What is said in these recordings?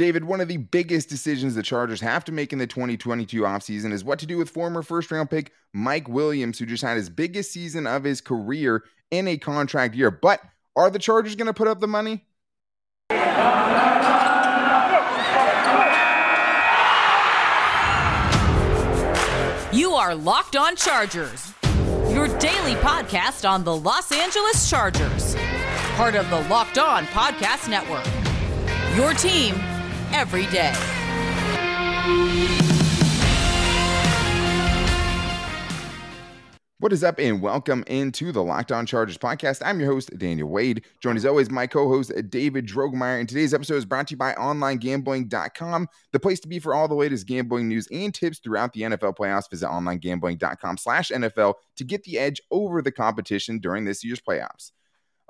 David, one of the biggest decisions the Chargers have to make in the 2022 offseason is what to do with former first round pick Mike Williams, who just had his biggest season of his career in a contract year. But are the Chargers going to put up the money? You are Locked On Chargers, your daily podcast on the Los Angeles Chargers, part of the Locked On Podcast Network. Your team every day. What is up, and welcome into the Locked On Chargers podcast. I'm your host, Daniel Wade. Joined as always, my co host, David Drogemeyer. And today's episode is brought to you by OnlineGambling.com, the place to be for all the latest gambling news and tips throughout the NFL playoffs. Visit OnlineGambling.com slash NFL to get the edge over the competition during this year's playoffs.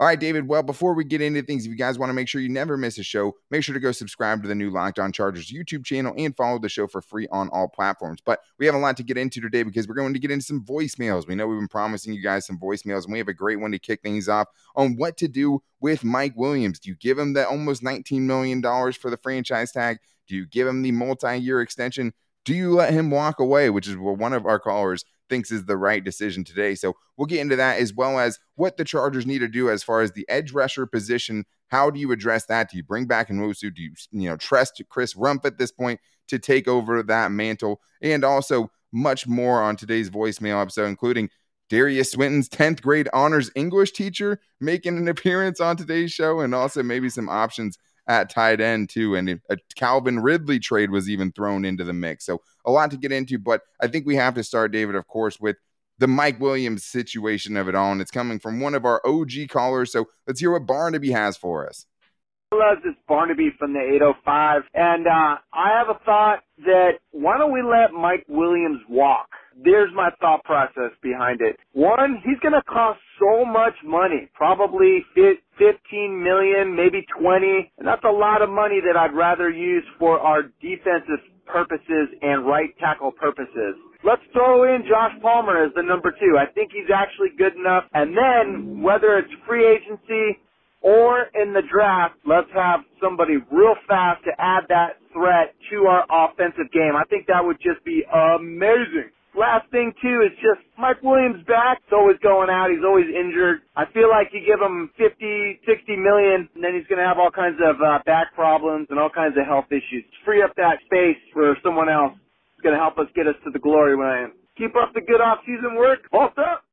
All right, David. Well, before we get into things, if you guys want to make sure you never miss a show, make sure to go subscribe to the new Locked On Chargers YouTube channel and follow the show for free on all platforms. But we have a lot to get into today because we're going to get into some voicemails. We know we've been promising you guys some voicemails, and we have a great one to kick things off on what to do with Mike Williams. Do you give him the almost $19 million for the franchise tag? Do you give him the multi year extension? Do you let him walk away, which is what one of our callers thinks is the right decision today. So we'll get into that as well as what the Chargers need to do as far as the edge rusher position. How do you address that? Do you bring back Nwosu? Do you you know trust Chris Rumph at this point to take over that mantle? And also much more on today's voicemail episode, including Derius Swinton's 10th grade honors English teacher making an appearance on today's show, and also maybe some options at tight end too. And a Calvin Ridley trade was even thrown into the mix. So a lot to get into, but I think we have to start, David, of course, with the Mike Williams situation of it all. And it's coming from one of our OG callers. So let's hear what Barnaby has for us. Hello, this is Barnaby from the 805. And uh, I have a thought that why don't we let Mike Williams walk? There's my thought process behind it. One, he's going to cost so much money, probably 15 million, maybe 20. And that's a lot of money that I'd rather use for our defensive purposes and right tackle purposes. Let's throw in Josh Palmer as the number two. I think he's actually good enough. And then whether it's free agency or in the draft, let's have somebody real fast to add that threat to our offensive game. I think that would just be amazing. Last thing too is just Mike Williams back. He's always going out. He's always injured. I feel like you give him 50, 60 million, and then he's going to have all kinds of uh, back problems and all kinds of health issues. Free up that space for someone else. It's going to help us get us to the glory land. Keep up the good off-season work. Boss up.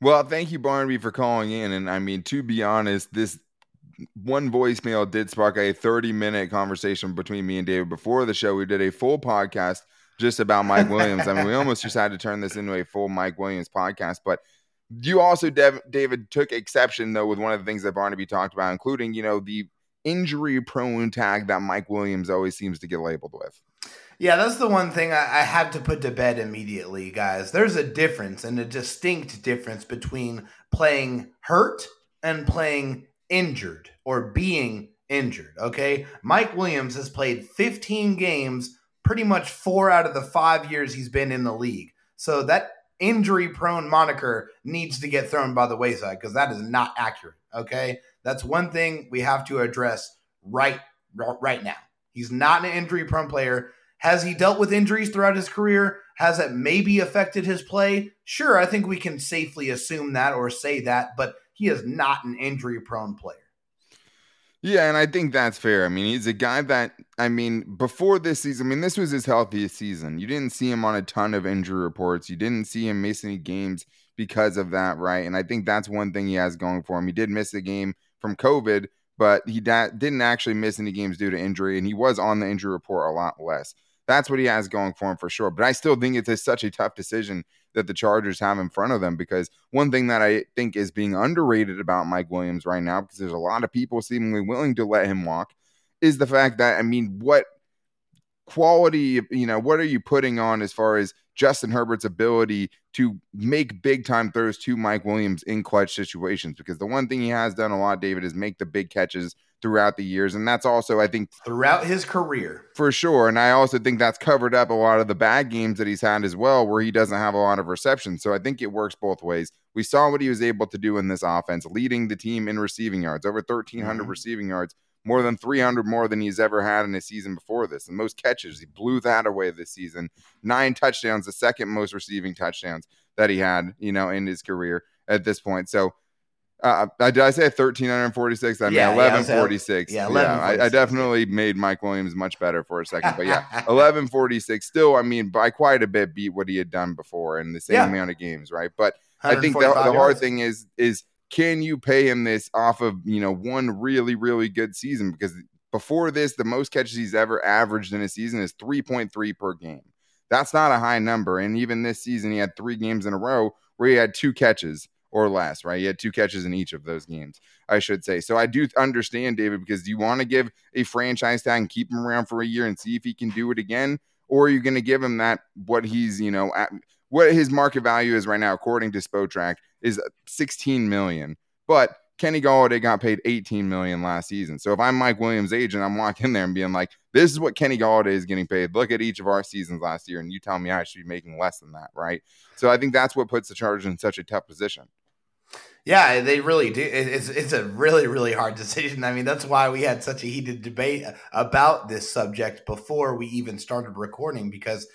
Well, thank you, Barnaby, for calling in. And I mean, to be honest, this one voicemail did spark a 30 minute conversation between me and David before the show. We did a full podcast just about Mike Williams. I mean, we almost just had to turn this into a full Mike Williams podcast. But you also, Dev- David, took exception though with one of the things that Barnaby talked about, including you know the injury prone tag that Mike Williams always seems to get labeled with. Yeah, that's the one thing I, I had to put to bed immediately, guys. There's a difference and a distinct difference between playing hurt and playing injured or being injured. Okay. Mike Williams has played 15 games pretty much four out of the five years he's been in the league. So that injury prone moniker needs to get thrown by the wayside because that is not accurate. Okay. That's one thing we have to address right right now. He's not an injury prone player. Has he dealt with injuries throughout his career? Has it maybe affected his play? Sure, I think we can safely assume that or say that, but he is not an injury prone player. Yeah, and I think that's fair. I mean, he's a guy that I mean, before this season, I mean, this was his healthiest season. You didn't see him on a ton of injury reports. You didn't see him miss any games because of that, right? And I think that's one thing he has going for him. He did miss a game from COVID, but he da- didn't actually miss any games due to injury, and he was on the injury report a lot less. That's what he has going for him for sure. But I still think it's such a tough decision that the Chargers have in front of them because one thing that I think is being underrated about Mike Williams right now, because there's a lot of people seemingly willing to let him walk, is the fact that, I mean, what quality, you know, what are you putting on as far as Justin Herbert's ability to make big time throws to Mike Williams in clutch situations? Because the one thing he has done a lot, David, is make the big catches throughout the years. And that's also, I think, throughout his career. For sure. And I also think that's covered up a lot of the bad games that he's had as well, where he doesn't have a lot of receptions. So I think it works both ways. We saw what he was able to do in this offense, leading the team in receiving yards, over 1,300 mm-hmm. receiving yards. More than 300 more than he's ever had in a season before this. And most catches, he blew that away this season. Nine touchdowns, the second most receiving touchdowns that he had, you know, in his career at this point. So, uh, did I say 1346? I mean, Yeah, yeah, 1146. yeah, I, I definitely made Mike Williams much better for a second. But yeah, 1146 still, I mean, by quite a bit beat what he had done before in the same Yeah. amount of games, right? But I think the, the hard thing is is can you pay him this off of you know one really really good season? Because before this the most catches he's ever averaged in a season is 3.3 per game. That's not a high number. And even this season he had three games in a row where he had two catches or less right? He had two catches in each of those games i should say. So i do understand david because do you want to give a franchise tag and keep him around for a year and see if he can do it again? Or are you going to give him that what he's you know at, what his market value is right now, according to Spotrac, is 16 million. But Kenny Golladay got paid 18 million last season. So if I'm Mike Williams' agent, I'm walking in there and being like, "This is what Kenny Golladay is getting paid. Look at each of our seasons last year, and you tell me I should be making less than that, right?" So I think that's what puts the Chargers in such a tough position. Yeah, they really do. It's it's a really really hard decision. I mean, that's why we had such a heated debate about this subject before we even started recording because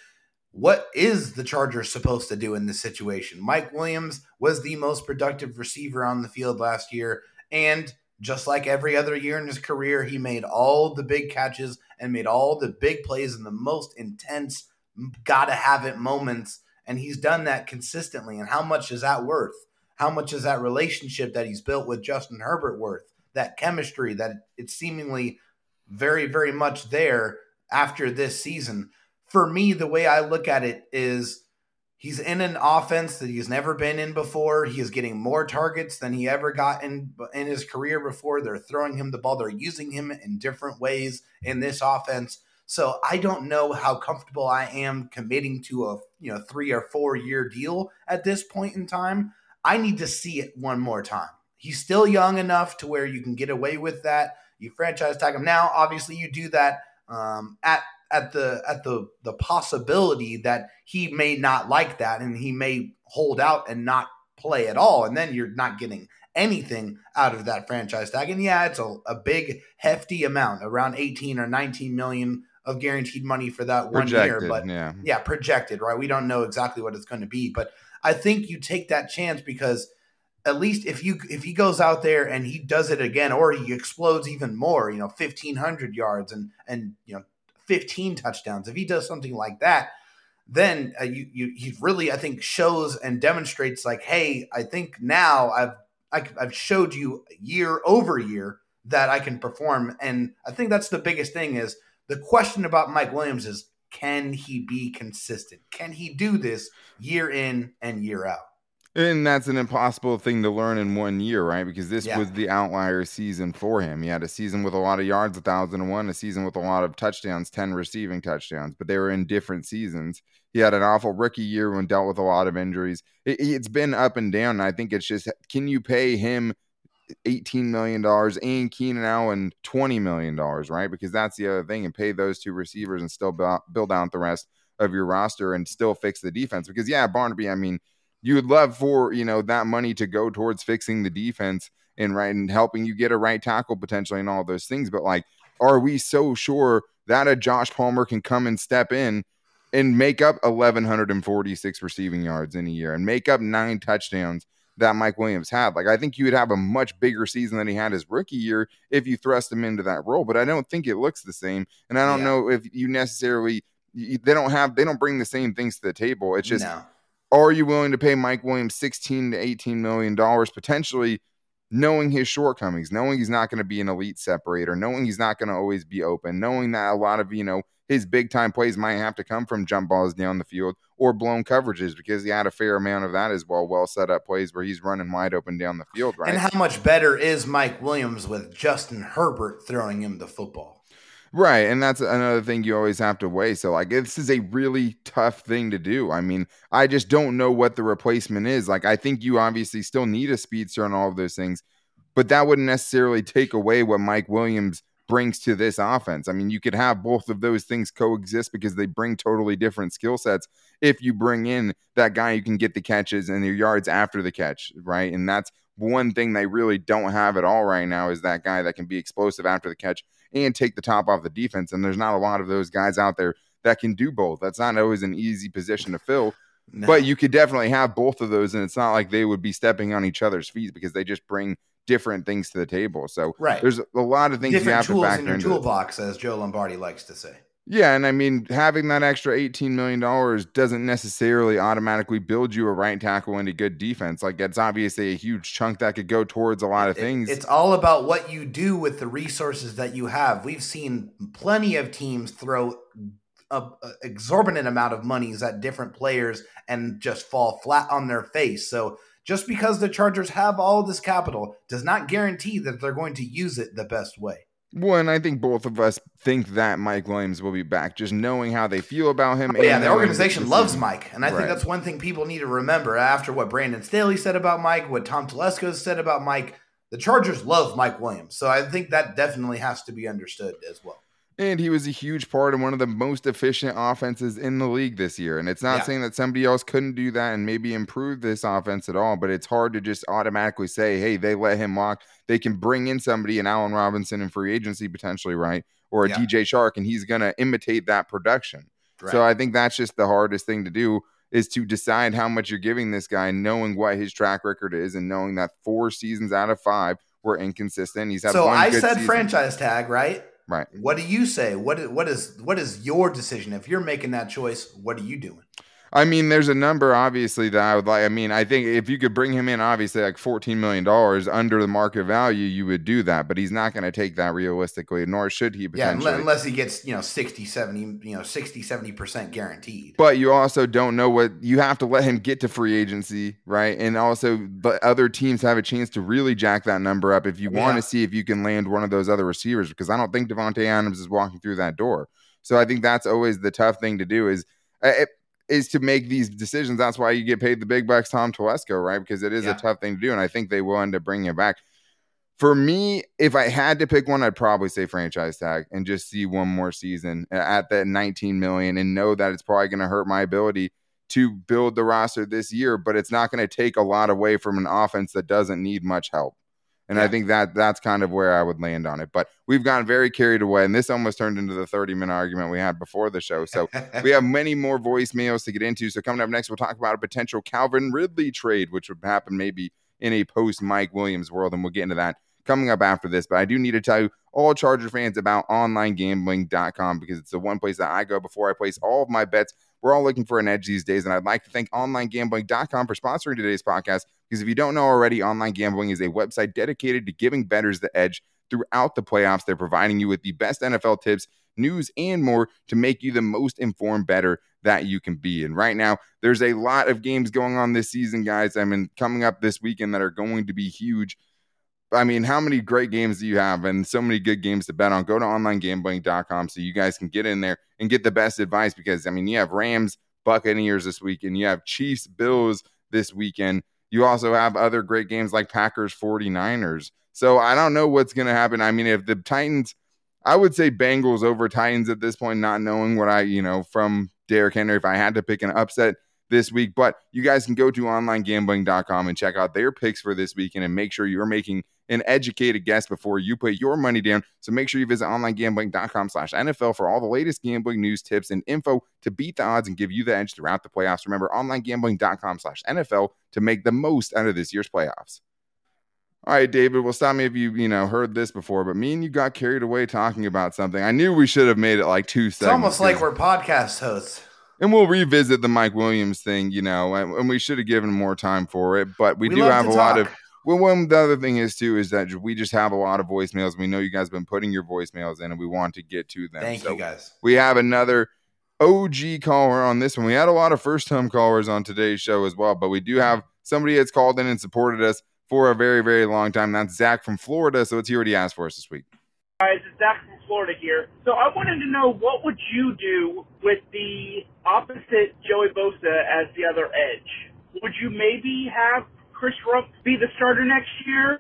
what is the Chargers supposed to do in this situation? Mike Williams was the most productive receiver on the field last year and just like every other year in his career, he made all the big catches and made all the big plays in the most intense gotta have it moments and he's done that consistently and how much is that worth? how much is that relationship that he's built with Justin Herbert worth? That chemistry that it's seemingly very, very much there after this season. For me, the way I look at it is he's in an offense that he's never been in before. He is getting more targets than he ever got in in his career before. They're throwing him the ball. They're using him in different ways in this offense. So I don't know how comfortable I am committing to a you know three or four year deal at this point in time. I need to see it one more time. He's still young enough to where you can get away with that. You franchise tag him now. Obviously, you do that um, at at the at the the possibility that he may not like that and he may hold out and not play at all, and then you're not getting anything out of that franchise tag. And yeah, it's a, a big hefty amount, around 18 or 19 million of guaranteed money for that one Projected, year. But yeah. yeah, projected, right? We don't know exactly what it's going to be, but I think you take that chance because at least if you if he goes out there and he does it again or he explodes even more, you know, 1500 yards and and you know 15 touchdowns. If he does something like that, then uh, you you he really I think shows and demonstrates like, "Hey, I think now I've I, I've showed you year over year that I can perform." And I think that's the biggest thing is the question about Mike Williams is can he be consistent? Can he do this year in and year out? And that's an impossible thing to learn in one year, right? Because this Yeah. was the outlier season for him. He had a season with a lot of yards, 1,001, a season with a lot of touchdowns, 10 receiving touchdowns, but they were in different seasons. He had an awful rookie year when dealt with a lot of injuries. It, it's been up and down. And I think it's just can you pay him $18 million and Keenan Allen $20 million, right? Because that's the other thing, and pay those two receivers and still build, build out the rest of your roster and still fix the defense. Because, yeah, Barnaby, I mean, you would love for you know that money to go towards fixing the defense and right and helping you get a right tackle potentially and all those things but like are we so sure that a Josh Palmer can come and step in and make up 1146 receiving yards in a year and make up nine touchdowns that Mike Williams had like I think you would have a much bigger season than he had his rookie year if you thrust him into that role but I don't think it looks the same and I don't Yeah. know if you necessarily they don't have they don't bring the same things to the table it's just no. Are you willing to pay Mike Williams 16 to 18 million dollars potentially knowing his shortcomings, knowing he's not going to be an elite separator, knowing he's not going to always be open, knowing that a lot of, you know, his big time plays might have to come from jump balls down the field or blown coverages because he had a fair amount of that as well, well set up plays where he's running wide open down the field, right? And how much better is Mike Williams with Justin Herbert throwing him the football? Right. And that's another thing you always have to weigh. So, like, this is a really tough thing to do. I mean, I just don't know what the replacement is. Like, I think you obviously still need a speedster and all of those things, but that wouldn't necessarily take away what Mike Williams brings to this offense. I mean, you could have both of those things coexist because they bring totally different skill sets. If you bring in that guy who can get the catches and your yards after the catch, right? And that's one thing they really don't have at all right now is that guy that can be explosive after the catch and take the top off the defense. And there's not a lot of those guys out there that can do both. That's not always an easy position to fill. No. But you could definitely have both of those, and it's not like they would be stepping on each other's feet because they just bring different things to the table. So right. there's a lot of things different you have to factor in your into toolbox, as Joe Lombardi likes to say. Yeah, and I mean, having that extra $18 million doesn't necessarily automatically build you a right tackle into good defense. Like, it's obviously a huge chunk that could go towards a lot of things. It's all about what you do with the resources that you have. We've seen plenty of teams throw a, a exorbitant amount of monies at different players and just fall flat on their face. So, just because the Chargers have all this capital does not guarantee that they're going to use it the best way. Well, and I think both of us think that Mike Williams will be back, just knowing how they feel about him. Oh, yeah, the organization loves Mike. And I right. think that's one thing people need to remember after what Brandon Staley said about Mike, what Tom Telesco said about Mike. The Chargers love Mike Williams. So I think that definitely has to be understood as well. And he was a huge part of one of the most efficient offenses in the league this year. And it's not yeah. saying that somebody else couldn't do that and maybe improve this offense at all, but it's hard to just automatically say, hey, they let him walk. They can bring in somebody, an Allen Robinson in free agency potentially, right? Or a yeah. DJ Chark, and he's going to imitate that production. Right. So I think that's just the hardest thing to do is to decide how much you're giving this guy, knowing what his track record is and knowing that four seasons out of five were inconsistent. He's had so I said season. franchise tag, right? Right. What do you say? What what is what is your decision? If you're making that choice, what are you doing? I mean, there's a number obviously that I would like. I mean, I think if you could bring him in, obviously like $14 million under the market value, you would do that. But he's not going to take that realistically, nor should he potentially. Yeah, unless he gets, you know, 60, 70, you know, 60, 70% guaranteed. But you also don't know what you have to let him get to free agency, right? And also the other teams have a chance to really jack that number up if you yeah. want to see if you can land one of those other receivers, because I don't think Davante Adams is walking through that door. So I think that's always the tough thing to do is. Uh, it, is to make these decisions. That's why you get paid the big bucks, Tom Telesco, right? Because it is yeah. a tough thing to do, and I think they will end up bringing it back. For me, if I had to pick one, I'd probably say franchise tag and just see one more season at that 19 million and know that it's probably going to hurt my ability to build the roster this year, but it's not going to take a lot away from an offense that doesn't need much help. And yeah. I think that that's kind of where I would land on it. But we've gotten very carried away, and this almost turned into the 30 minute argument we had before the show. So we have many more voicemails to get into. So coming up next, we'll talk about a potential Calvin Ridley trade, which would happen maybe in a post Mike Williams world, and we'll get into that coming up after this. But I do need to tell you all Charger fans about onlinegambling.com because it's the one place that I go before I place all of my bets. We're all looking for an edge these days, and I'd like to thank onlinegambling.com for sponsoring today's podcast because if you don't know already, online gambling is a website dedicated to giving bettors the edge throughout the playoffs. They're providing you with the best NFL tips, news, and more to make you the most informed better that you can be. And right now, there's a lot of games going on this season, guys. I mean, coming up this weekend that are going to be huge. I mean, how many great games do you have and so many good games to bet on? Go to onlinegambling.com so you guys can get in there and get the best advice because, I mean, you have Rams, Buccaneers this weekend, you have Chiefs, Bills this weekend. You also have other great games like Packers 49ers. So I don't know what's going to happen. I mean, if the Titans, I would say Bengals over Titans at this point, not knowing what I, you know, from Derrick Henry, if I had to pick an upset this week. But you guys can go to onlinegambling.com and check out their picks for this weekend and make sure you're making an educated guess before you put your money down. So make sure you visit onlinegambling.com slash NFL for all the latest gambling news, tips, and info to beat the odds and give you the edge throughout the playoffs. Remember, onlinegambling.com slash NFL to make the most out of this year's playoffs. All right, David, well, stop me if you, you know, heard this before, but me and you got carried away talking about something. I knew we should have made it like two seconds. It's almost like we're podcast hosts. And we'll revisit the Mike Williams thing, you know, and, and we should have given more time for it, but we, we do have a talk. lot of well, one the other thing is too is that we just have a lot of voicemails. We know you guys have been putting your voicemails in, and we want to get to them. Thank so you guys. We have another OG caller on this one. We had a lot of first time callers on today's show as well, but we do have somebody that's called in and supported us for a very very long time. That's Zach from Florida. So let's hear what he asked for us this week. Guys, it's Zach from Florida here. So I wanted to know what would you do with the opposite Joey Bosa as the other edge? Would you maybe have Chris Rumph be the starter next year?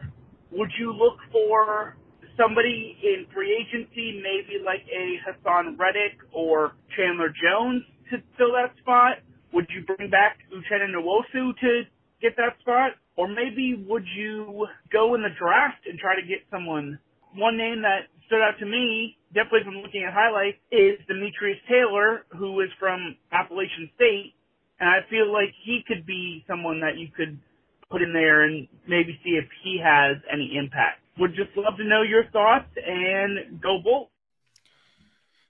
Would you look for somebody in free agency, maybe like a Haason Reddick or Chandler Jones to fill that spot? Would you bring back Uchenna Nwosu to get that spot? Or maybe would you go in the draft and try to get someone? One name that stood out to me, definitely from looking at highlights, is Demetrius Taylor, who is from Appalachian State. And I feel like he could be someone that you could put in there and maybe see if he has any impact. Would just love to know your thoughts and go Bolts.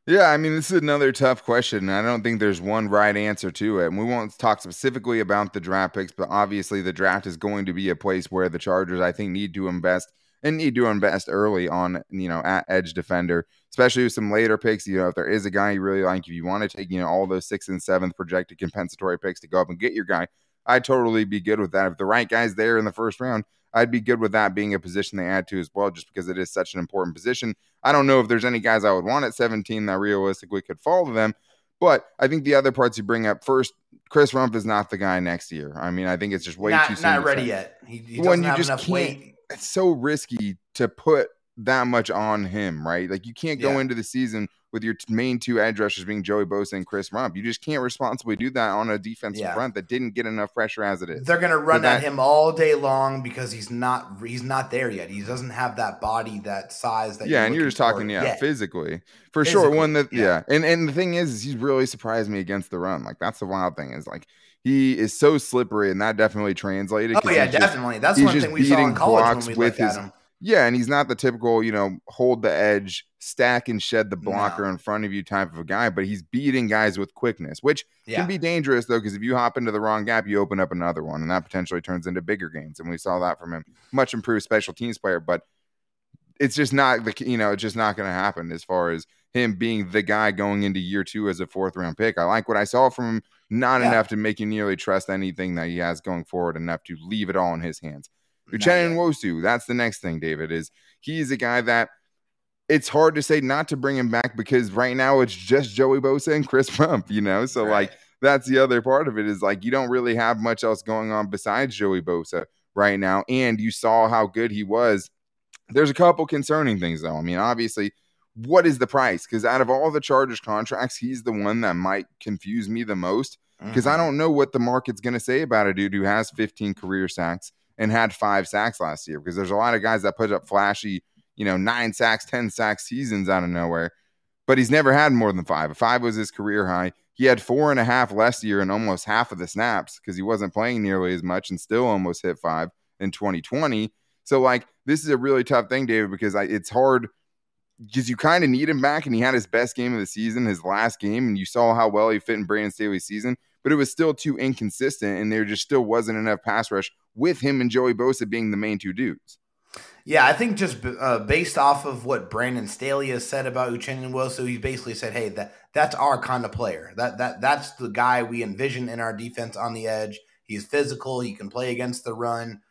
Yeah, I mean, this is another tough question. I don't think there's one right answer to it. And we won't talk specifically about the draft picks, but obviously the draft is going to be a place where the Chargers, I think, need to invest and need to invest early on, you know, at edge defender, especially with some later picks. You know, if there is a guy you really like, if you want to take, you know, all those sixth and seventh projected compensatory picks to go up and get your guy, I'd totally be good with that. If the right guy's there in the first round, I'd be good with that being a position they add to as well, just because it is such an important position. I don't know if there's any guys I would want at 17 that realistically could fall to them. But I think the other parts you bring up first, Chris Rumph is not the guy next year. I mean, I think it's just way not, too soon. Not ready yet. He, he when you just can't, weight. It's so risky to put that much on him, right? Like you can't go yeah. into the season with your main two edge rushers being Joey Bosa and Chris Rumph. You just can't responsibly do that on a defensive yeah. front that didn't get enough pressure as it is. They're going to run that, at him all day long because he's not he's not there yet. He doesn't have that body, that size. That yeah, you're and you're just talking yeah yet. physically for physically, sure. One that yeah. yeah, and and the thing is, is he's really surprised me against the run. Like that's the wild thing is like he is so slippery, and that definitely translated. Oh yeah, definitely. Just, that's one thing we saw in college when we looked his, at him yeah, and he's not the typical, you know, hold the edge, stack and shed the blocker no. in front of you type of a guy, but he's beating guys with quickness, which yeah. can be dangerous though, because if you hop into the wrong gap, you open up another one, and that potentially turns into bigger gains. And we saw that from him. Much improved special teams player, but it's just not the you know, it's just not going to happen as far as him being the guy going into year two as a fourth round pick. I like what I saw from him, not yeah. enough to make you nearly trust anything that he has going forward, enough to leave it all in his hands. Uchenna Nwosu, that's the next thing, David, is he's a guy that it's hard to say not to bring him back because right now it's just Joey Bosa and Chris Rumph, you know? So, right. like, that's the other part of it is like you don't really have much else going on besides Joey Bosa right now. And you saw how good he was. There's a couple concerning things, though. I mean, obviously, what is the price? Because out of all the Chargers contracts, he's the one that might confuse me the most because mm-hmm. I don't know what the market's going to say about a dude who has 15 career sacks and had five sacks last year because there's a lot of guys that put up flashy, you know, nine sacks, 10 sacks seasons out of nowhere, but he's never had more than five. Five was his career high. He had four and a half last year and almost half of the snaps because he wasn't playing nearly as much and still almost hit five in 2020. So, like, this is a really tough thing, David, because I, it's hard because you kind of need him back. And he had his best game of the season, his last game, and you saw how well he fit in Brandon Staley's season but it was still too inconsistent, and there just still wasn't enough pass rush with him and Joey Bosa being the main two dudes. Yeah, I think just uh, based off of what Brandon Staley has said about Uchenna Nwosu, he basically said, "Hey, that that's our kind of player. That that that's the guy we envision in our defense on the edge. He's physical. He can play against the run.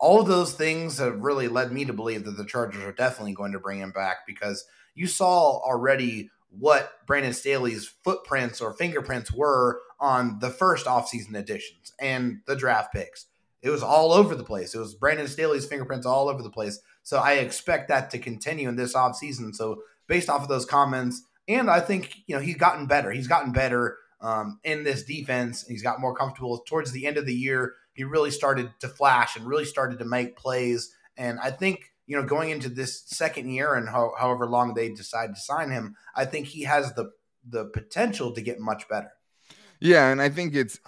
All of those things have really led me to believe that the Chargers are definitely going to bring him back because you saw already what Brandon Staley's footprints or fingerprints were on the first offseason additions and the draft picks. It was all over the place. It was Brandon Staley's fingerprints all over the place. So I expect that to continue in this offseason. So based off of those comments, and I think, you know, he's gotten better. He's gotten better um, in this defense. He's got more comfortable towards the end of the year. He really started to flash and really started to make plays. And I think, you know, going into this second year and ho- however long they decide to sign him, I think he has the the potential to get much better. Yeah, and I think it's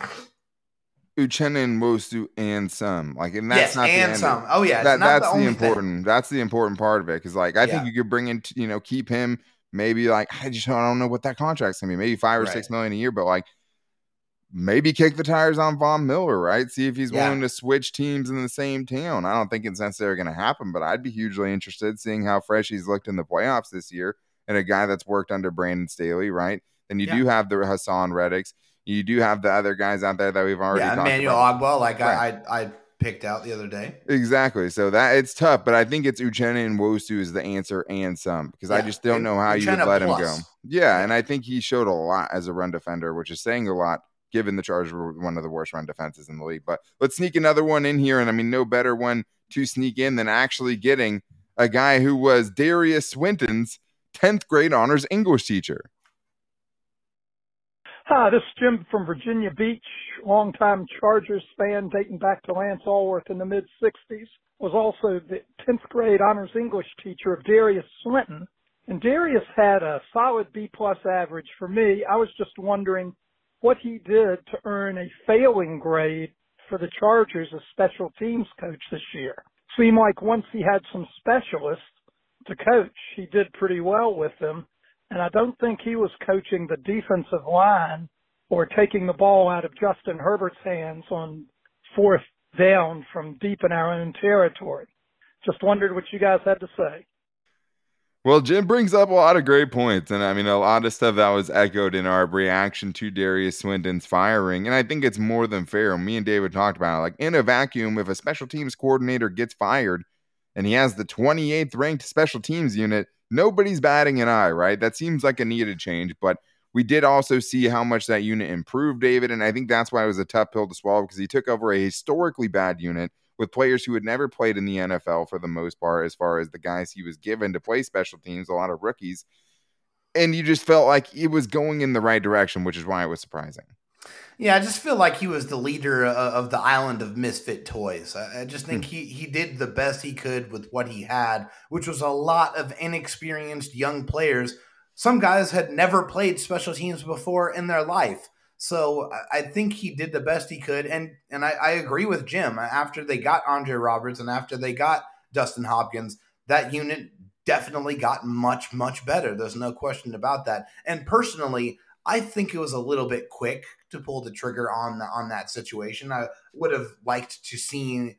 Uchenna and Nwosu and some like, and that's yes, not and some. Oh yeah, that, that's the, the important. Thing. That's the important part of it because like I yeah. think you could bring in, you know, keep him maybe like I just I don't know what that contract's gonna be, maybe five or right. six million a year, but like maybe kick the tires on Von Miller, right? See if he's yeah. willing to switch teams in the same town. I don't think it's necessarily going to happen, but I'd be hugely interested seeing how fresh he's looked in the playoffs this year and a guy that's worked under Brandon Staley, right? Then you yeah. do have the Haason Reddicks. You do have the other guys out there that we've already yeah, Emmanuel Ogbah, like right. I, I picked out the other day. Exactly. So that it's tough, but I think it's Uchenna and Wosu is the answer and some because yeah. I just don't know how Uchenna you would let plus. him go. Yeah, and I think he showed a lot as a run defender, which is saying a lot given the Chargers were one of the worst run defenses in the league. But let's sneak another one in here, and I mean, no better one to sneak in than actually getting a guy who was Derius Swinton's 10th grade honors English teacher. Hi, this is Jim from Virginia Beach, longtime Chargers fan dating back to Lance Alworth in the mid 60s. Was also the 10th grade honors English teacher of Derius Swinton. And Derius had a solid B plus average for me. I was just wondering what he did to earn a failing grade for the Chargers as special teams coach this year. Seemed like once he had some specialists to coach, he did pretty well with them. And I don't think he was coaching the defensive line or taking the ball out of Justin Herbert's hands on fourth down from deep in our own territory. Just wondered what you guys had to say. Well, Jim brings up a lot of great points, and I mean a lot of stuff that was echoed in our reaction to Derius Swinton's firing. And I think it's more than fair. Me and David talked about it. Like in a vacuum, if a special teams coordinator gets fired and he has the 28th ranked special teams unit, nobody's batting an eye, right? That seems like a needed change, but we did also see how much that unit improved, David, and I think that's why it was a tough pill to swallow because he took over a historically bad unit with players who had never played in the NFL for the most part, as far as the guys he was given to play special teams, a lot of rookies. And you just felt like it was going in the right direction, which is why it was surprising. Yeah, I just feel like he was the leader of the island of misfit toys. I just think hmm. he, he did the best he could with what he had, which was a lot of inexperienced young players. Some guys had never played special teams before in their life. So I think he did the best he could, and and I, I, agree with Jim. After they got Andre Roberts and after they got Dustin Hopkins, that unit definitely got much much better. There's no question about that. And personally, I think it was a little bit quick to pull the trigger on the, on that situation. I would have liked to seen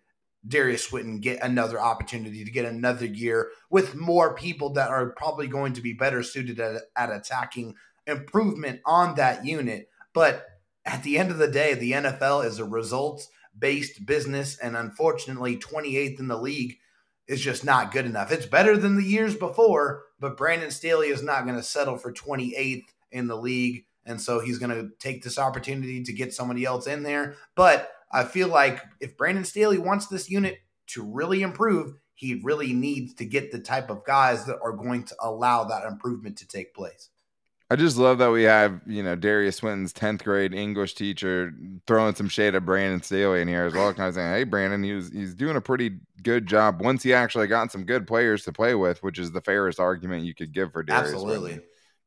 Derius Swinton get another opportunity to get another year with more people that are probably going to be better suited at, at attacking improvement on that unit. But at the end of the day, the NFL is a results based business, and unfortunately, 28th in the league is just not good enough. It's better than the years before, but Brandon Staley is not going to settle for 28th in the league. And so he's going to take this opportunity to get somebody else in there. But I feel like if Brandon Staley wants this unit to really improve, he really needs to get the type of guys that are going to allow that improvement to take place. I just love that we have, you know, Derius Swinton's 10th grade English teacher throwing some shade at Brandon Staley in here as well. Kind of saying, hey, Brandon, he was, he's doing a pretty good job once he actually got some good players to play with, which is the fairest argument you could give for Derius. Absolutely.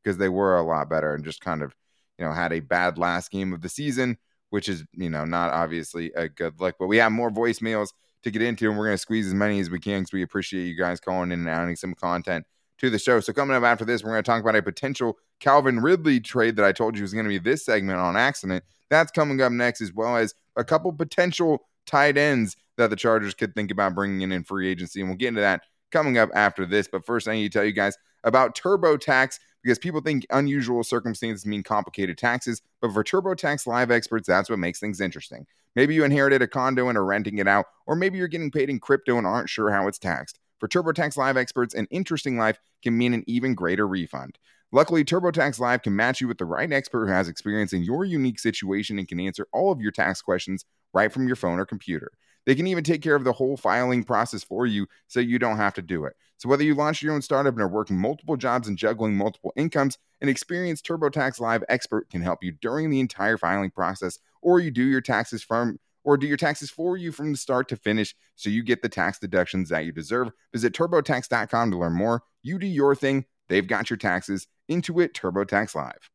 Because they were a lot better and just kind of, you know, had a bad last game of the season, which is, you know, not obviously a good look. But we have more voicemails to get into, and we're going to squeeze as many as we can because we appreciate you guys calling in and adding some content to the show. So coming up after this, we're going to talk about a potential Calvin Ridley trade that I told you was going to be this segment on accident. That's coming up next, as well as a couple potential tight ends that the Chargers could think about bringing in in free agency. And we'll get into that coming up after this. But first, I need to tell you guys about TurboTax because people think unusual circumstances mean complicated taxes. But for TurboTax Live experts, that's what makes things interesting. Maybe you inherited a condo and are renting it out, or maybe you're getting paid in crypto and aren't sure how it's taxed. For TurboTax Live experts, an interesting life can mean an even greater refund. Luckily, TurboTax Live can match you with the right expert who has experience in your unique situation and can answer all of your tax questions right from your phone or computer. They can even take care of the whole filing process for you so you don't have to do it. So, whether you launch your own startup and are working multiple jobs and juggling multiple incomes, an experienced TurboTax Live expert can help you during the entire filing process, or you do your taxes from or do your taxes for you from the start to finish so you get the tax deductions that you deserve. Visit turbotax.com to learn more. You do your thing, they've got your taxes. Intuit TurboTax Live.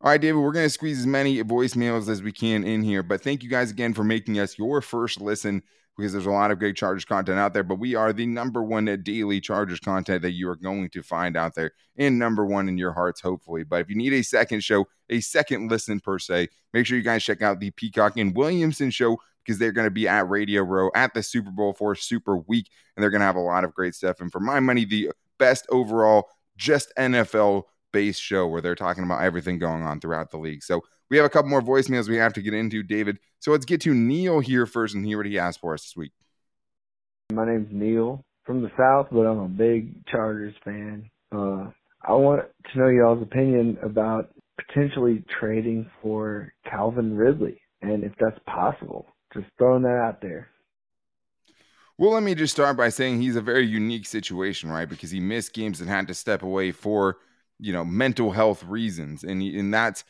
All right, David, we're going to squeeze as many voicemails as we can in here, but thank you guys again for making us your first listen because there's a lot of great Chargers content out there, but we are the number one daily Chargers content that you are going to find out there and number one in your hearts, hopefully. But if you need a second show, a second listen per se, make sure you guys check out the Peacock and Williamson show because they're going to be at Radio Row at the Super Bowl for Super Week, and they're going to have a lot of great stuff. And for my money, the best overall, just NFL based show where they're talking about everything going on throughout the league. So we have a couple more voicemails we have to get into, David. So let's get to Neil here first and hear what he has for us this week. My name's Neil from the South, but I'm a big Chargers fan. Uh, I want to know y'all's opinion about potentially trading for Calvin Ridley and if that's possible. Just throwing that out there. Well, let me just start by saying he's a very unique situation, right? Because he missed games and had to step away for, you know, mental health reasons. And, he, and that's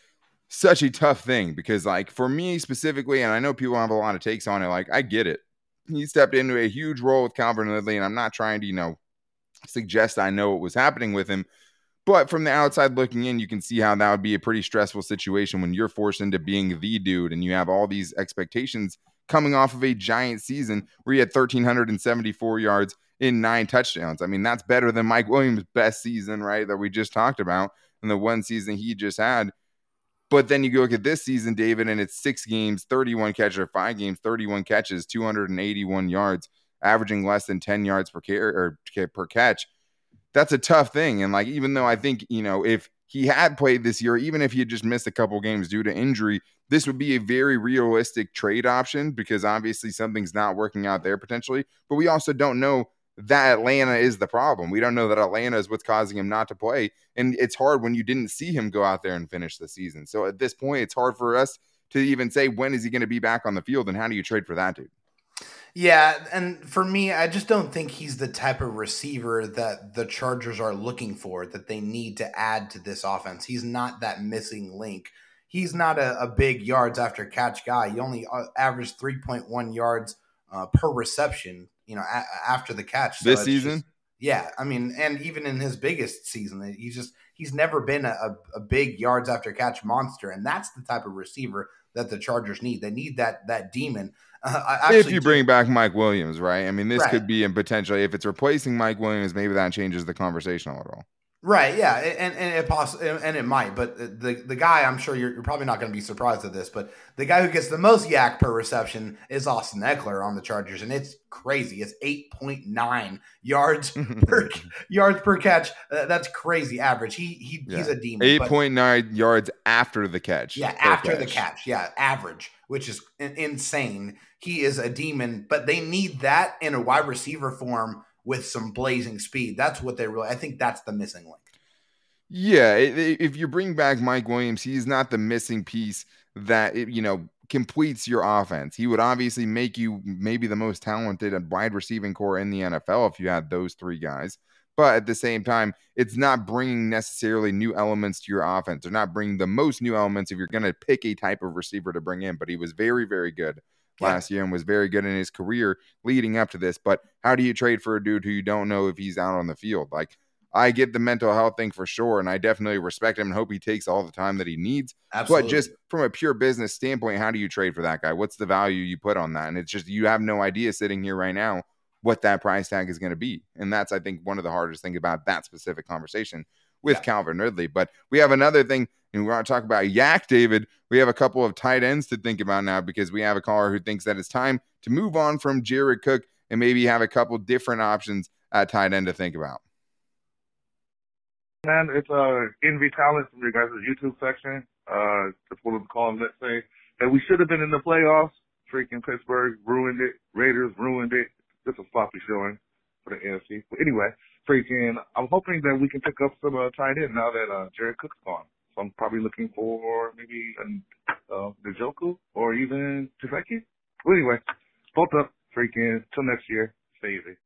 such a tough thing because, like, for me specifically, and I know people have a lot of takes on it, like, I get it. He stepped into a huge role with Calvin Ridley, and I'm not trying to, you know, suggest I know what was happening with him. But from the outside looking in, you can see how that would be a pretty stressful situation when you're forced into being the dude and you have all these expectations coming off of a giant season where he had 1,374 yards in nine touchdowns. I mean, that's better than Mike Williams' best season, right? That we just talked about and the one season he just had. But then you look at this season, David, and it's six games, 31 catches, or five games, 31 catches, 281 yards, averaging less than 10 yards per, or per catch. That's a tough thing. And like, even though I think, you know, if he had played this year, even if he had just missed a couple games due to injury, this would be a very realistic trade option because obviously something's not working out there potentially. But we also don't know that Atlanta is the problem. We don't know that Atlanta is what's causing him not to play. And it's hard when you didn't see him go out there and finish the season. So at this point, it's hard for us to even say when is he going to be back on the field and how do you trade for that dude? Yeah, and for me, I just don't think he's the type of receiver that the Chargers are looking for, that they need to add to this offense. He's not that missing link. He's not a, a big yards after catch guy. He only uh, averaged 3.1 yards uh, per reception you know, a- after the catch. So this season? Just, yeah. I mean, and even in his biggest season, he's just, he's never been a, a big yards after catch monster. And that's the type of receiver that the Chargers need. They need that, that demon. Uh, if you bring back Mike Williams, right? I mean, this right. could be, and potentially, if it's replacing Mike Williams, maybe that changes the conversation a little. Right. Yeah. And and it poss- and it might, but the the guy I'm sure you're, you're probably not going to be surprised at this, but the guy who gets the most YAC per reception is Austin Ekeler on the Chargers, and it's crazy. It's 8.9 yards per yards per catch. Uh, that's crazy average. He he yeah. he's a demon. 8.9 yards after the catch. Yeah, after catch. the catch. Yeah, average, which is insane. He is a demon, but they need that in a wide receiver form with some blazing speed. That's what they really. I think that's the missing link. Yeah, if you bring back Mike Williams, he's not the missing piece that you know completes your offense. He would obviously make you maybe the most talented and wide receiving core in the NFL if you had those three guys. But at the same time, it's not bringing necessarily new elements to your offense. They're not bringing the most new elements if you're going to pick a type of receiver to bring in. But he was very, very good yeah. last year and was very good in his career leading up to this. But how do you trade for a dude who you don't know if he's out on the field? Like, I get the mental health thing for sure, and I definitely respect him and hope he takes all the time that he needs. Absolutely. But just from a pure business standpoint, how do you trade for that guy? What's the value you put on that? And it's just you have no idea sitting here right now what that price tag is going to be. And that's I think one of the hardest things about that specific conversation with yeah. Calvin Ridley. But we have another thing, and we want to talk about YAC David. We have a couple of tight ends to think about now because we have a caller who thinks that it's time to move on from Jared Cook and maybe have a couple different options at tight end to think about. Man, it's uh envy talent from your guys' YouTube section. Uh, just wanted to call let's say that we should have been in the playoffs. Freaking Pittsburgh ruined it. Raiders ruined it. Just a sloppy showing for the AFC. But anyway, freaking, I'm hoping that we can pick up some uh, tight end now that uh, Jared Cook's gone. So I'm probably looking for maybe a uh, Njoku or even Tafeki. Well, anyway, both up, freaking, till next year. Stay easy.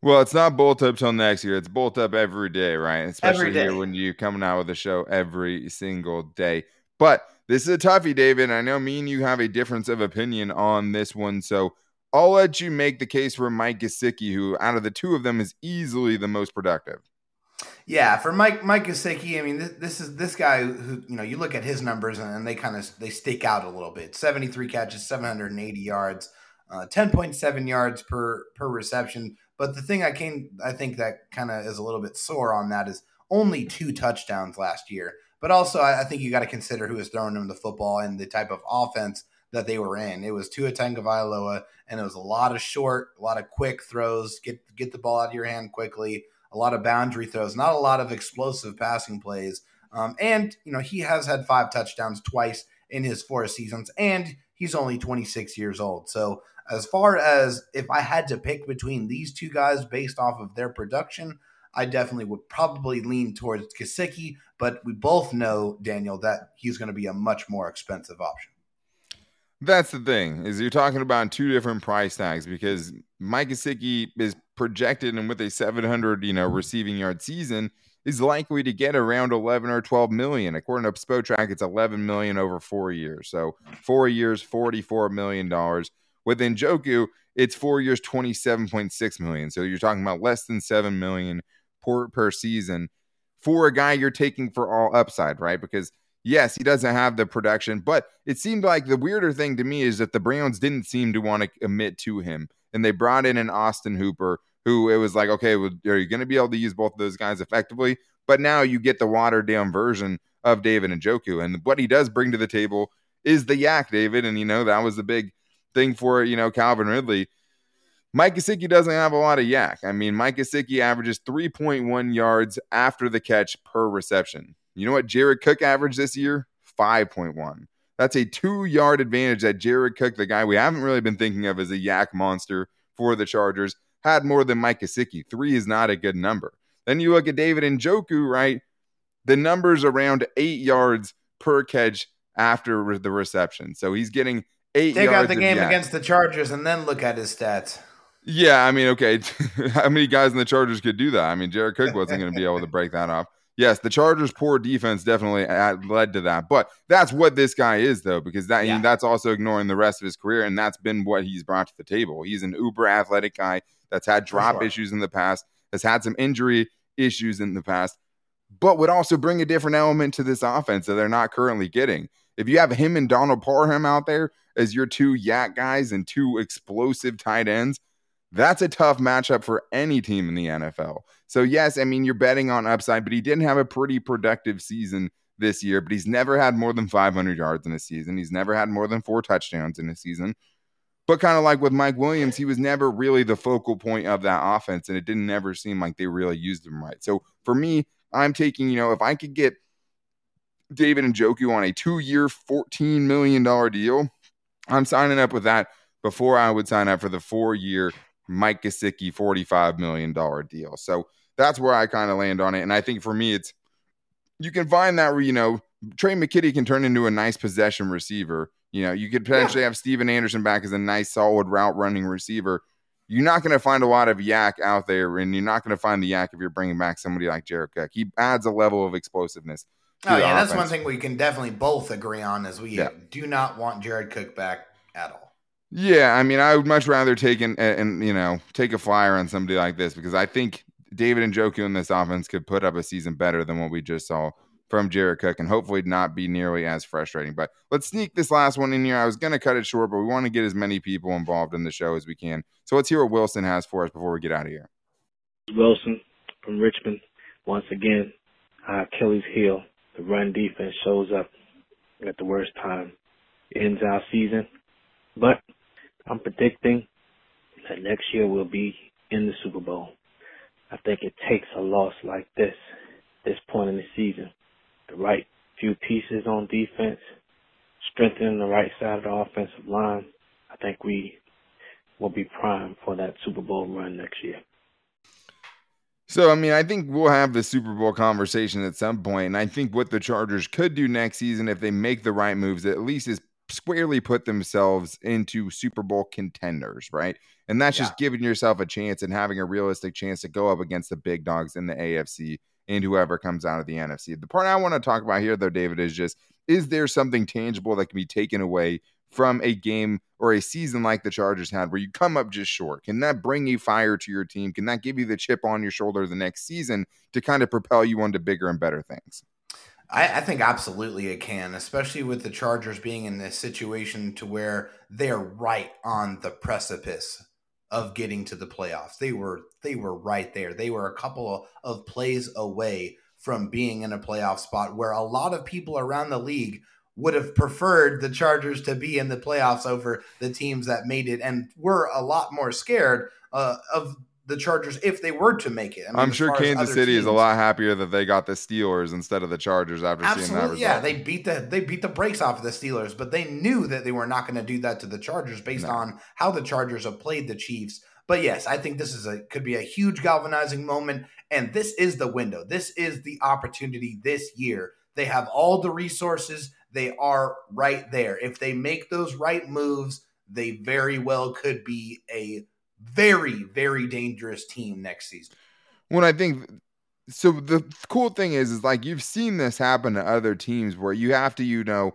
Well, it's not bolt up till next year. It's bolt up every day, right? Especially day. here when you're coming out with a show every single day. But this is a toughie, David. I know me and you have a difference of opinion on this one. So I'll let you make the case for Mike Gesicki, who out of the two of them is easily the most productive. Yeah, for Mike Mike Gesicki, I mean, this, this, is this guy who you know you look at his numbers and they kind of they stick out a little bit. Seventy three catches, seven hundred and eighty yards, uh, ten point seven yards per per reception. But the thing I came, I think that kind of is a little bit sore on that is only two touchdowns last year. But also, I, I think you got to consider who is throwing him the football and the type of offense that they were in. It was Tua Tagovailoa, and it was a lot of short, a lot of quick throws. Get get the ball out of your hand quickly. A lot of boundary throws, not a lot of explosive passing plays. Um, and you know he has had five touchdowns twice in his four seasons, and he's only 26 years old. So as far as if I had to pick between these two guys based off of their production, I definitely would probably lean towards Gesicki, but we both know, Daniel, that he's going to be a much more expensive option. That's the thing is you're talking about two different price tags because Mike Gesicki is projected and with a 700 you know receiving yard season is likely to get around 11 or 12 million. According to Spotrac, it's 11 million over four years. So four years, 44 million dollars. With Njoku, it's four years, 27.6 million. So you're talking about less than 7 million per, per season for a guy you're taking for all upside, right? Because yes, he doesn't have the production, but it seemed like the weirder thing to me is that the Browns didn't seem to want to commit to him. And they brought in an Austin Hooper who it was like, okay, well, are you going to be able to use both of those guys effectively? But now you get the watered down version of David Njoku. And what he does bring to the table is the YAC, David. And, you know, that was the big thing for, you know, Calvin Ridley. Mike Gesicki doesn't have a lot of YAC. I mean, Mike Gesicki averages 3.1 yards after the catch per reception. You know what Jared Cook averaged this year? 5.1. That's a two yard advantage that Jared Cook, the guy we haven't really been thinking of as a YAC monster for the Chargers, had more than Mike Gesicki. Three is not a good number. Then you look at David Njoku, right? The number's around eight yards per catch after the reception. So he's getting eight Take out the game against the Chargers and then look at his stats. Yeah, I mean, okay. How many guys in the Chargers could do that? I mean, Jared Cook wasn't going to be able to break that off. Yes, the Chargers' poor defense definitely led to that, but that's what this guy is, though, because that yeah. that's also ignoring the rest of his career, and that's been what he's brought to the table. He's an uber athletic guy that's had drop sure. issues in the past, has had some injury issues in the past, but would also bring a different element to this offense that they're not currently getting. If you have him and Donald Parham out there as your two YAC guys and two explosive tight ends, that's a tough matchup for any team in the NFL. So, yes, I mean, you're betting on upside, but he didn't have a pretty productive season this year, but he's never had more than 500 yards in a season. He's never had more than four touchdowns in a season. But kind of like with Mike Williams, he was never really the focal point of that offense, and it didn't ever seem like they really used him right. So for me, I'm taking, you know, if I could get David and Njoku on a two year, $14 million deal, I'm signing up with that before I would sign up for the four year Mike Gesicki $45 million deal. So that's where I kind of land on it. And I think for me, it's you can find that where, you know, Tre' McKitty can turn into a nice possession receiver. You know, you could potentially yeah. have Stephen Anderson back as a nice, solid route running receiver. You're not going to find a lot of YAC out there, and you're not going to find the YAC if you're bringing back somebody like Jared Cook. He adds a level of explosiveness. Oh yeah, that's one thing we can definitely both agree on is we yeah. do not want Jared Cook back at all. Yeah, I mean, I would much rather take and and you know take a flyer on somebody like this because I think David Njoku in this offense could put up a season better than what we just saw from Jared Cook and hopefully not be nearly as frustrating. But let's sneak this last one in here. I was going to cut it short, but we want to get as many people involved in the show as we can. So let's hear what Wilson has for us before we get out of here. Wilson from Richmond. Once again, uh, Achilles heel. The run defense shows up at the worst time. Ends our season. But I'm predicting that next year we'll be in the Super Bowl. I think it takes a loss like this, this point in the season, the right few pieces on defense, strengthening the right side of the offensive line. I think we will be primed for that Super Bowl run next year. So, I mean, I think we'll have the Super Bowl conversation at some point, and I think what the Chargers could do next season, if they make the right moves, at least is squarely put themselves into Super Bowl contenders, right? And that's yeah. just giving yourself a chance and having a realistic chance to go up against the big dogs in the AFC and whoever comes out of the NFC. The part I want to talk about here, though, David, is just is there something tangible that can be taken away from a game or a season like the Chargers had where you come up just short? Can that bring you fire to your team? Can that give you the chip on your shoulder the next season to kind of propel you onto bigger and better things? I, I, think absolutely it can, especially with the Chargers being in this situation to where they're right on the precipice of getting to the playoffs. They were they were right there. They were a couple of plays away from being in a playoff spot where a lot of people around the league would have preferred the Chargers to be in the playoffs over the teams that made it and were a lot more scared uh, of the Chargers if they were to make it. I am sure Kansas City teams, is a lot happier that they got the Steelers instead of the Chargers after seeing that result. Yeah, they beat the they beat the brakes off of the Steelers, but they knew that they were not going to do that to the Chargers based no. on how the Chargers have played the Chiefs. But yes, I think this is a could be a huge galvanizing moment, and this is the window. This is the opportunity this year. They have all the resources. They are right there. If they make those right moves, they very well could be a very, very dangerous team next season. When I think so the cool thing is, is like you've seen this happen to other teams where you have to, you know,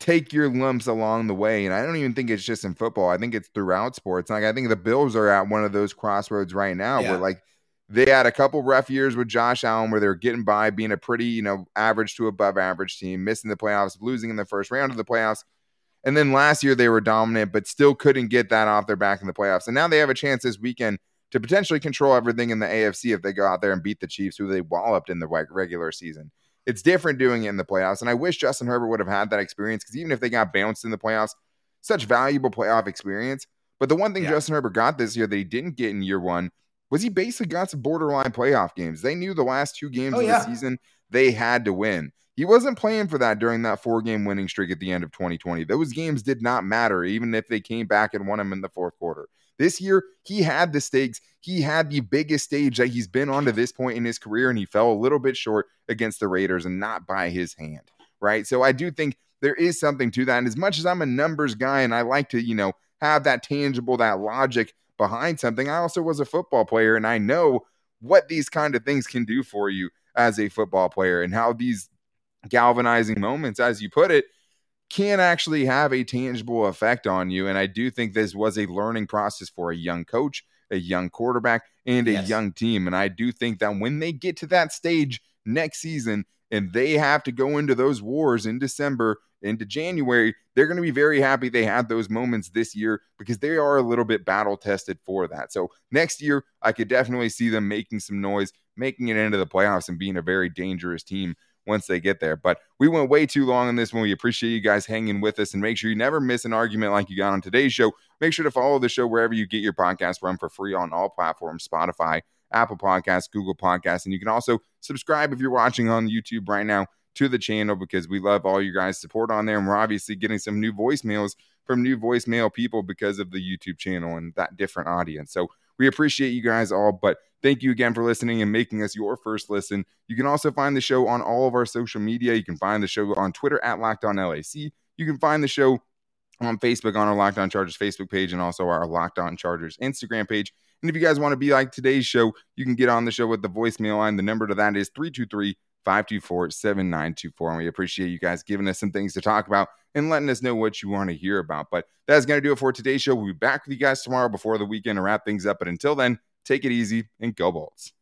take your lumps along the way. And I don't even think it's just in football. I think it's throughout sports. Like I think the Bills are at one of those crossroads right now Yeah. where like they had a couple rough years with Josh Allen where they're getting by, being a pretty, you know, average to above average team, missing the playoffs, losing in the first round of the playoffs. And then last year they were dominant, but still couldn't get that off their back in the playoffs. And now they have a chance this weekend to potentially control everything in the AFC if they go out there and beat the Chiefs, who they walloped in the regular season. It's different doing it in the playoffs. And I wish Justin Herbert would have had that experience because even if they got bounced in the playoffs, such valuable playoff experience. But the one thing Yeah. Justin Herbert got this year that he didn't get in year one was he basically got some borderline playoff games. They knew the last two games Oh, of yeah. the season they had to win. He wasn't playing for that during that four game winning streak at the end of 2020. Those games did not matter, even if they came back and won them in the fourth quarter. This year, he had the stakes. He had the biggest stage that he's been on to this point in his career, and he fell a little bit short against the Raiders and not by his hand, right? So I do think there is something to that. And as much as I'm a numbers guy and I like to, you know, have that tangible, that logic behind something, I also was a football player and I know what these kind of things can do for you as a football player and how these galvanizing moments, as you put it, can actually have a tangible effect on you. And I do think this was a learning process for a young coach, a young quarterback, and a Yes. young team. And I do think that when they get to that stage next season and they have to go into those wars in December, into January, they're going to be very happy they had those moments this year because they are a little bit battle tested for that. So next year, I could definitely see them making some noise, making it into the playoffs, and being a very dangerous team once they get there. But we went way too long on this one. We appreciate you guys hanging with us and make sure you never miss an argument like you got on today's show. Make sure to follow the show wherever you get your podcast from for free on all platforms Spotify, Apple Podcasts, Google Podcasts. And you can also subscribe if you're watching on YouTube right now to the channel because we love all you guys' support on there. And we're obviously getting some new voicemails from new voicemail people because of the YouTube channel and that different audience. So we appreciate you guys all. But thank you again for listening and making us your first listen. You can also find the show on all of our social media. You can find the show on Twitter at Locked On LAC. You can find the show on Facebook on our Locked On Chargers Facebook page and also our Locked On Chargers Instagram page. And if you guys want to be like today's show, you can get on the show with the voicemail line. The number to that is 323 524 7924. And we appreciate you guys giving us some things to talk about and letting us know what you want to hear about. But that's going to do it for today's show. We'll be back with you guys tomorrow before the weekend to wrap things up. But until then, take it easy and go Bolts.